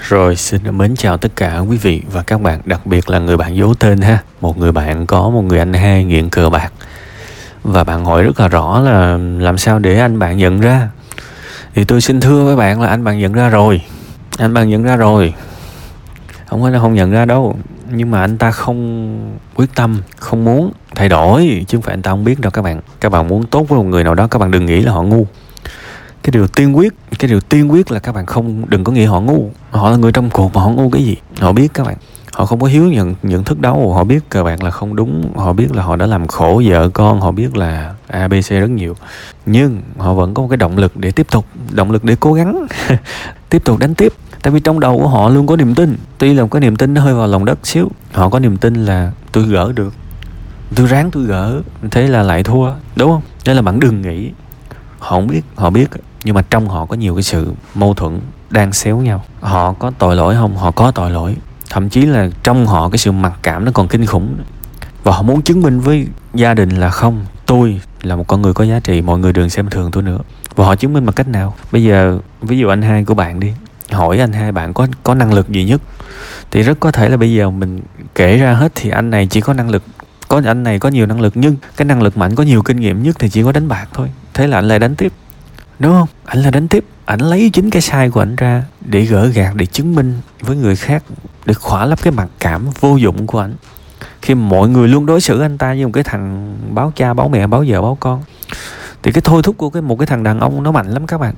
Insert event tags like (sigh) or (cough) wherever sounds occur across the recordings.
Rồi, xin mến chào tất cả quý vị và các bạn, Đặc biệt là người bạn giấu tên ha. Một người bạn có một người anh hai nghiện cờ bạc. Và bạn hỏi rất là rõ là Làm sao để anh bạn nhận ra? Thì tôi xin thưa với bạn là anh bạn nhận ra rồi. Anh bạn nhận ra rồi. Không phải là không nhận ra đâu, Nhưng mà anh ta không quyết tâm, Không muốn thay đổi. Chứ không phải anh ta không biết đâu các bạn. Các bạn muốn tốt với một người nào đó, Các bạn đừng nghĩ là họ ngu cái điều tiên quyết, cái điều tiên quyết là các bạn không, đừng có nghĩ họ ngu. Họ là người trong cuộc mà họ ngu cái gì? Họ biết các bạn. Họ không có hiếu nhận nhận thức đâu. Họ biết cờ bạc là không đúng. Họ biết là họ đã làm khổ vợ con. Họ biết là abc rất nhiều. Nhưng họ vẫn có một cái động lực để tiếp tục. Động lực để cố gắng. (laughs) Tiếp tục đánh tiếp. Tại vì trong đầu của họ luôn có niềm tin. Tuy là một cái niềm tin nó hơi vào lòng đất xíu. Họ có niềm tin là tôi gỡ được. Tôi ráng tôi gỡ. Thế là lại thua. Đúng không? Nên là bạn đừng nghĩ. Họ không biết. Họ biết nhưng mà trong họ có nhiều cái sự mâu thuẫn đang xéo nhau. Họ có tội lỗi không? Họ có tội lỗi. Thậm chí là trong họ cái sự mặc cảm nó còn kinh khủng và họ muốn chứng minh với gia đình là không, tôi là một con người có giá trị, mọi người đừng xem thường tôi nữa. Và họ chứng minh bằng cách nào? Bây giờ, ví dụ anh hai của bạn đi. Hỏi anh hai bạn có có năng lực gì nhất? Thì rất có thể là bây giờ mình kể ra hết thì anh này chỉ có năng lực, có, anh này có nhiều năng lực, nhưng cái năng lực mạnh có nhiều kinh nghiệm nhất thì chỉ có đánh bạc thôi. Thế là anh lại đánh tiếp đúng không? Ảnh là đánh tiếp. Ảnh lấy chính cái sai của ảnh ra để gỡ gạt để chứng minh với người khác, để khỏa lấp cái mặc cảm vô dụng của ảnh. Khi mọi người luôn đối xử anh ta như một cái thằng báo cha, báo mẹ, báo vợ, báo con, thì cái thôi thúc của cái một cái thằng đàn ông nó mạnh lắm các bạn.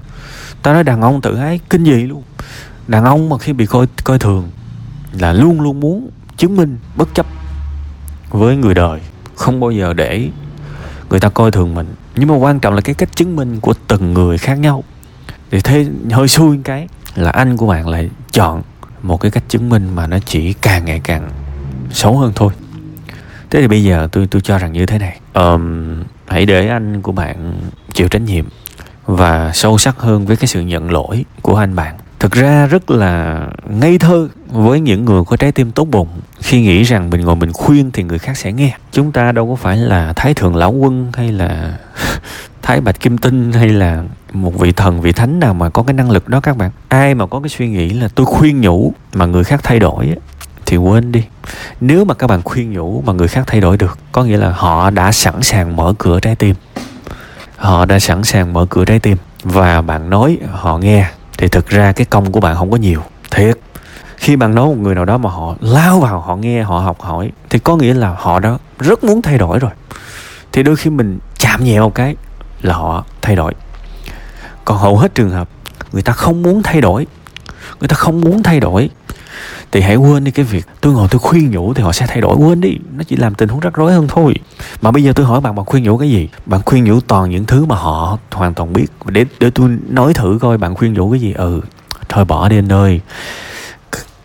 Ta nói đàn ông tự ái kinh dị luôn. Đàn ông mà khi bị coi coi thường là luôn luôn muốn chứng minh bất chấp với người đời, không bao giờ để người ta coi thường mình nhưng mà quan trọng là cái cách chứng minh của từng người khác nhau. Thì thế hơi xui cái là anh của bạn lại chọn một cái cách chứng minh mà nó chỉ càng ngày càng xấu hơn thôi. Thế thì bây giờ tôi tôi cho rằng như thế này. Um, hãy để anh của bạn chịu trách nhiệm và sâu sắc hơn với cái sự nhận lỗi của anh bạn. Thực ra rất là ngây thơ với những người có trái tim tốt bụng khi nghĩ rằng mình ngồi mình khuyên thì người khác sẽ nghe. Chúng ta đâu có phải là thái thượng lão quân hay là thái bạch kim tinh hay là một vị thần, vị thánh nào mà có cái năng lực đó các bạn? Ai mà có cái suy nghĩ là tôi khuyên nhủ mà người khác thay đổi thì quên đi. Nếu mà các bạn khuyên nhủ mà người khác thay đổi được, có nghĩa là họ đã sẵn sàng mở cửa trái tim. Họ đã sẵn sàng mở cửa trái tim. Và bạn nói, họ nghe, thì thực ra cái công của bạn không có nhiều. Thiệt. Khi bạn nói một người nào đó mà họ lao vào, họ nghe, họ học hỏi, thì có nghĩa là họ đó rất muốn thay đổi rồi thì đôi khi mình chạm nhẹ một cái là họ thay đổi. Còn hầu hết trường hợp, người ta không muốn thay đổi. Người ta không muốn thay đổi. Thì hãy quên đi cái việc tôi ngồi tôi khuyên nhủ thì họ sẽ thay đổi. Quên đi, nó chỉ làm tình huống rắc rối hơn thôi. Mà bây giờ tôi hỏi bạn bạn khuyên nhủ cái gì? Bạn khuyên nhủ toàn những thứ mà họ hoàn toàn biết. Để để tôi nói thử coi bạn khuyên nhủ cái gì. Ừ thôi bỏ đi anh ơi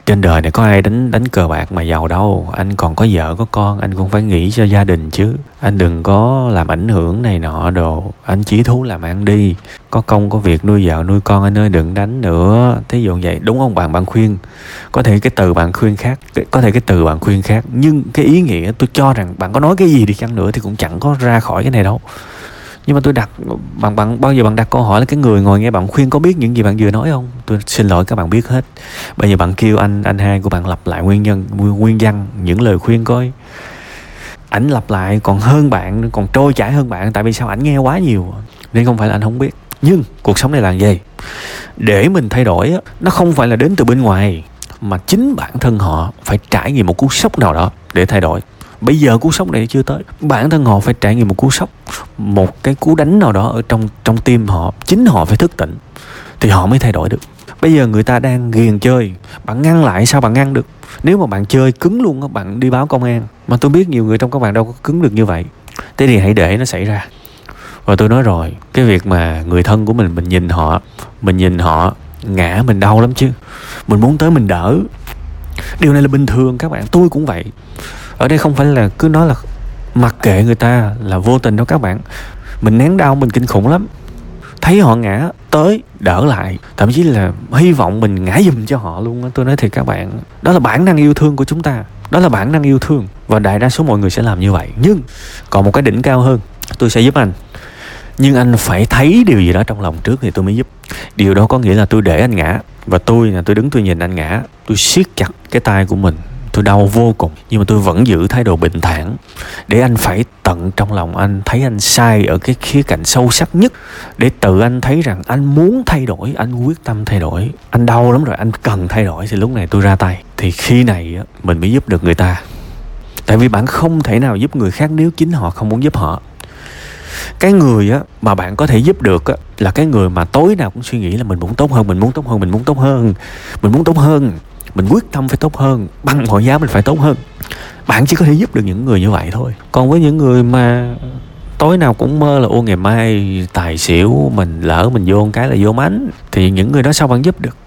trên đời này có ai đánh đánh cờ bạc mà giàu đâu. Anh còn có vợ, có con, anh cũng phải nghĩ cho gia đình chứ. Anh đừng có làm ảnh hưởng này nọ đồ. Anh chỉ thú làm ăn đi. Có công, có việc, nuôi vợ, nuôi con anh ơi, đừng đánh nữa. Thí dụ vậy, đúng không bạn? Bạn khuyên. Có thể cái từ bạn khuyên khác, có thể cái từ bạn khuyên khác, nhưng cái ý nghĩa tôi cho rằng bạn có nói cái gì đi chăng nữa thì cũng chẳng có ra khỏi cái này đâu nhưng mà tôi đặt, bạn bạn, bao giờ bạn đặt câu hỏi là cái người ngồi nghe bạn khuyên có biết những gì bạn vừa nói không? Tôi xin lỗi các bạn biết hết. Bây giờ bạn kêu anh anh hai của bạn lặp lại nguyên nhân, nguyên văn, những lời khuyên coi. Ảnh lặp lại còn hơn bạn, còn trôi chảy hơn bạn, tại vì sao ảnh nghe quá nhiều? Nên không phải là anh không biết. Nhưng cuộc sống này là gì? Để mình thay đổi nó không phải là đến từ bên ngoài, mà chính bản thân họ phải trải nghiệm một cú sốc nào đó để thay đổi bây giờ cú sốc này chưa tới. Bản thân họ phải trải nghiệm một cú sốc, một cái cú đánh nào đó ở trong trong tim họ, chính họ phải thức tỉnh, thì họ mới thay đổi được. Bây giờ người ta đang ghiền chơi, bạn ngăn lại sao bạn ngăn được? Nếu mà bạn chơi cứng luôn á, bạn đi báo công an. Mà tôi biết nhiều người trong các bạn đâu có cứng được như vậy. Thế thì hãy để nó xảy ra. Và tôi nói rồi, cái việc mà người thân của mình mình nhìn họ, mình nhìn họ, ngã mình đau lắm chứ. Mình muốn tới mình đỡ. Điều này là bình thường các bạn, tôi cũng vậy ở đây không phải là cứ nói là mặc kệ người ta là vô tình đâu các bạn. Mình nén đau, mình kinh khủng lắm. Thấy họ ngã tới, đỡ lại. Thậm chí là hy vọng mình ngã giùm cho họ luôn tôi nói thì các bạn. Đó là bản năng yêu thương của chúng ta. Đó là bản năng yêu thương. Và đại đa số mọi người sẽ làm như vậy. Nhưng, còn một cái đỉnh cao hơn, tôi sẽ giúp anh. Nhưng anh phải thấy điều gì đó trong lòng trước thì tôi mới giúp. Điều đó có nghĩa là tôi để anh ngã. Và tôi là tôi đứng tôi nhìn anh ngã. Tôi siết chặt cái tay của mình tôi đau vô cùng, nhưng mà tôi vẫn giữ thái độ bình thản. Để anh phải tận trong lòng anh, thấy anh sai ở cái khía cạnh sâu sắc nhất. Để tự anh thấy rằng anh muốn thay đổi, anh quyết tâm thay đổi. Anh đau lắm rồi, anh cần thay đổi, thì lúc này tôi ra tay. Thì khi này mình mới giúp được người ta. Tại vì bạn không thể nào giúp người khác nếu chính họ không muốn giúp họ. Cái người á, mà bạn có thể giúp được á, là cái người mà tối nào cũng suy nghĩ là mình muốn tốt hơn, mình muốn tốt hơn, mình muốn tốt hơn, mình muốn tốt hơn mình quyết tâm phải tốt hơn, bằng mọi giá mình phải tốt hơn. Bạn chỉ có thể giúp được những người như vậy thôi. Còn với những người mà tối nào cũng mơ là, ô, ngày mai tài xỉu, mình lỡ mình vô một cái là vô mánh. Thì những người đó sao bạn giúp được?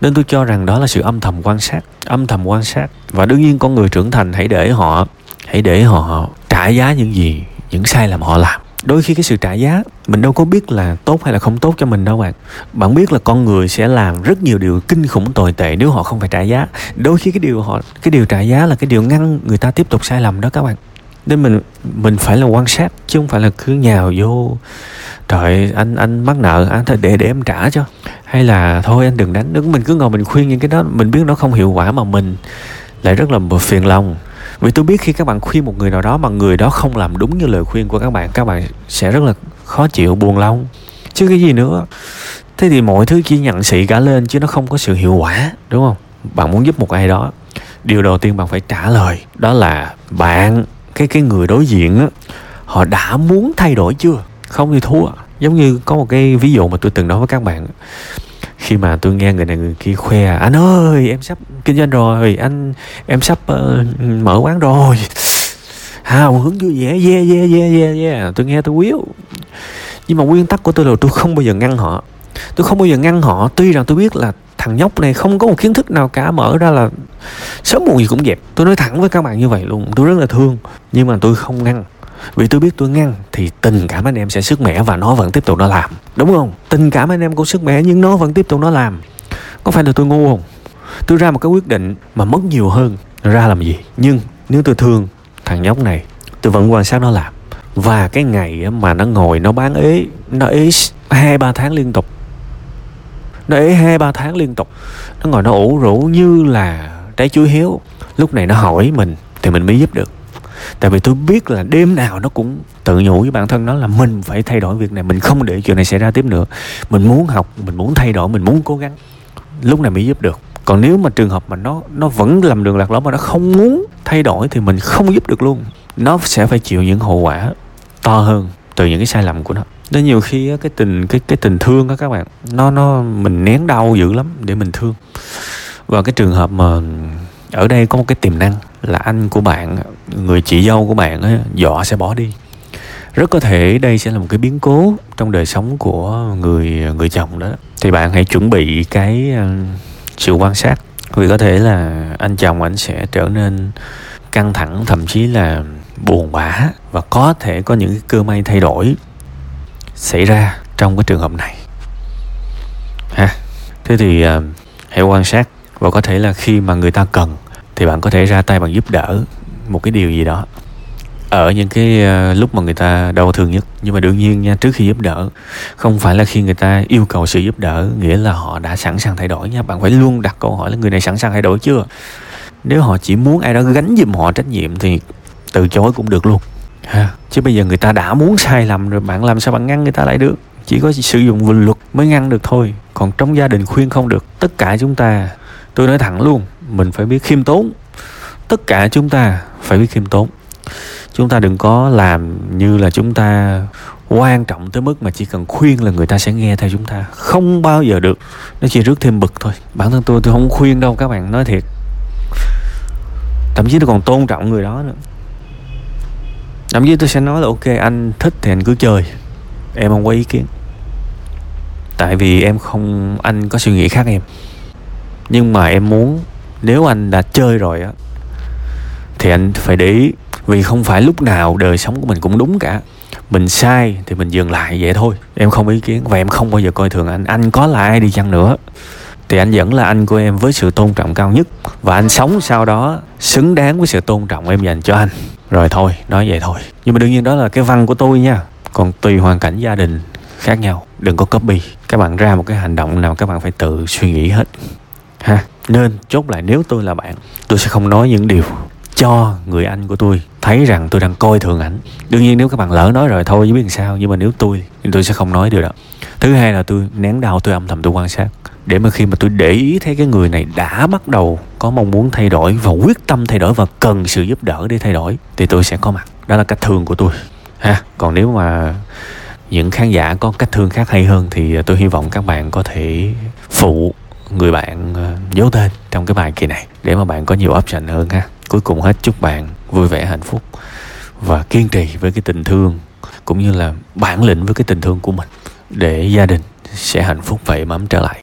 Nên tôi cho rằng đó là sự âm thầm quan sát, âm thầm quan sát. Và đương nhiên con người trưởng thành hãy để họ, hãy để họ trả giá những gì, những sai lầm họ làm đôi khi cái sự trả giá, mình đâu có biết là tốt hay là không tốt cho mình đâu bạn. Bạn biết là con người sẽ làm rất nhiều điều kinh khủng tồi tệ nếu họ không phải trả giá. Đôi khi cái điều họ, cái điều trả giá là cái điều ngăn người ta tiếp tục sai lầm đó các bạn. Nên mình mình phải là quan sát chứ không phải là cứ nhào vô. Trời, anh anh mắc nợ, anh thôi để để em trả cho. Hay là thôi anh đừng đánh. Đứng mình cứ ngồi mình khuyên những cái đó, mình biết nó không hiệu quả mà mình lại rất là phiền lòng vì tôi biết khi các bạn khuyên một người nào đó mà người đó không làm đúng như lời khuyên của các bạn các bạn sẽ rất là khó chịu, buồn lòng. Chứ cái gì nữa. Thế thì mọi thứ chỉ nhận xị cả lên chứ nó không có sự hiệu quả, đúng không? Bạn muốn giúp một ai đó, điều đầu tiên bạn phải trả lời đó là bạn, cái cái người đối diện á, họ đã muốn thay đổi chưa? Không thì thua. Giống như có một cái ví dụ mà tôi từng nói với các bạn khi mà tôi nghe người này người kia khoe à, anh ơi em sắp kinh doanh rồi anh em sắp uh, mở quán rồi. (laughs) Hào hứng vui vẻ yeah yeah yeah yeah yeah. Tôi nghe tôi quýu. Nhưng mà nguyên tắc của tôi là tôi không bao giờ ngăn họ. Tôi không bao giờ ngăn họ. Tuy rằng tôi biết là thằng nhóc này không có một kiến thức nào cả mở ra là sớm muộn gì cũng dẹp. Tôi nói thẳng với các bạn như vậy luôn tôi rất là thương nhưng mà tôi không ngăn vì tôi biết tôi ngăn thì tình cảm anh em sẽ sức mẻ và nó vẫn tiếp tục nó làm. Đúng không? Tình cảm anh em cũng sức mẻ nhưng nó vẫn tiếp tục nó làm. Có phải là tôi ngu không? Tôi ra một cái quyết định mà mất nhiều hơn ra làm gì. Nhưng nếu tôi thương thằng nhóc này, tôi vẫn quan sát nó làm. Và cái ngày mà nó ngồi, nó bán ế, nó ế hai, ba tháng liên tục. Nó ế hai, ba tháng liên tục. Nó ngồi nó ủ rũ như là trái chuối héo. Lúc này nó hỏi mình thì mình mới giúp được tại vì tôi biết là đêm nào nó cũng tự nhủ với bản thân nó là mình phải thay đổi việc này, mình không để chuyện này xảy ra tiếp nữa. Mình muốn học, mình muốn thay đổi, mình muốn cố gắng. Lúc này mới giúp được. Còn nếu mà trường hợp mà nó nó vẫn làm đường lạc lối mà nó không muốn thay đổi thì mình không giúp được luôn. Nó sẽ phải chịu những hậu quả to hơn từ những cái sai lầm của nó. Nên nhiều khi cái tình, cái cái tình thương á các bạn, nó nó mình nén đau dữ lắm để mình thương. Và cái trường hợp mà ở đây có một cái tiềm năng là anh của bạn người chị dâu của bạn ấy, dọa sẽ bỏ đi. Rất có thể đây sẽ là một cái biến cố trong đời sống của người người chồng đó. Thì bạn hãy chuẩn bị cái ờ, sự quan sát. Vì có thể là anh chồng anh sẽ trở nên căng thẳng thậm chí là buồn bã và có thể có những cái cơ may thay đổi xảy ra trong cái trường hợp này. Ha. Thế thì ờ, hãy quan sát và có thể là khi mà người ta cần, thì bạn có thể ra tay bằng giúp đỡ một cái điều gì đó. Ở những cái ờ, lúc mà người ta đau thương nhất. Nhưng mà đương nhiên nha, trước khi giúp đỡ, không phải là khi người ta yêu cầu sự giúp đỡ, nghĩa là họ đã sẵn sàng thay đổi nha. Bạn phải luôn đặt câu hỏi là người này sẵn sàng thay đổi chưa? Nếu họ chỉ muốn ai đó gánh giùm họ trách nhiệm thì từ chối cũng được luôn. Ha, chứ bây giờ người ta đã muốn sai lầm rồi, bạn làm sao bạn ngăn người ta lại được? Chỉ có sử dụng luật mới ngăn được thôi. Còn trong gia đình khuyên không được, tất cả chúng ta tôi nói thẳng luôn, mình phải biết khiêm tốn. Tất cả chúng ta phải biết khiêm tốn. Chúng ta đừng có làm như là chúng ta quan trọng tới mức mà chỉ cần khuyên là người ta sẽ nghe theo chúng ta. Không bao giờ được. Nó chỉ rước thêm bực thôi. Bản thân tôi tôi không khuyên đâu, các bạn, nói thiệt. Thậm chí tôi còn tôn trọng người đó nữa. Thậm chí tôi sẽ nói là, ok, anh thích thì anh cứ chơi. Em không có ý kiến. Tại vì em không, anh có suy nghĩ khác em nhưng mà em muốn, nếu anh đã chơi rồi á, thì anh phải để ý. Vì không phải lúc nào đời sống của mình cũng đúng cả. Mình sai thì mình dừng lại vậy thôi. Em không ý kiến và em không bao giờ coi thường anh. Anh có là ai đi chăng nữa. Thì anh vẫn là anh của em với sự tôn trọng cao nhất. Và anh sống sau đó xứng đáng với sự tôn trọng em dành cho anh. Rồi thôi, nói vậy thôi. Nhưng mà đương nhiên đó là cái văn của tôi nha. Còn tùy hoàn cảnh gia đình khác nhau. Đừng có copy. Các bạn ra một cái hành động nào, các bạn phải tự suy nghĩ hết ha? Nên chốt lại nếu tôi là bạn, tôi sẽ không nói những điều cho người anh của tôi thấy rằng tôi đang coi thường ảnh. Đương nhiên nếu các bạn lỡ nói rồi thôi, chứ biết làm sao. Nhưng mà nếu tôi thì tôi sẽ không nói điều đó. Thứ hai là tôi nén đau tôi âm thầm tôi quan sát. Để mà khi mà tôi để ý thấy cái người này đã bắt đầu có mong muốn thay đổi và quyết tâm thay đổi và cần sự giúp đỡ để thay đổi, thì tôi sẽ có mặt. Đó là cách thương của tôi. Ha? Còn nếu mà những khán giả có cách thương khác hay hơn thì tôi hy vọng các bạn có thể phụ người bạn ờ, giấu tên trong cái bài kỳ này để mà bạn có nhiều option hơn ha. Cuối cùng hết, chúc bạn vui vẻ, hạnh phúc và kiên trì với cái tình thương cũng như là bản lĩnh với cái tình thương của mình để gia đình sẽ hạnh phúc vậy mắm ấm trở lại.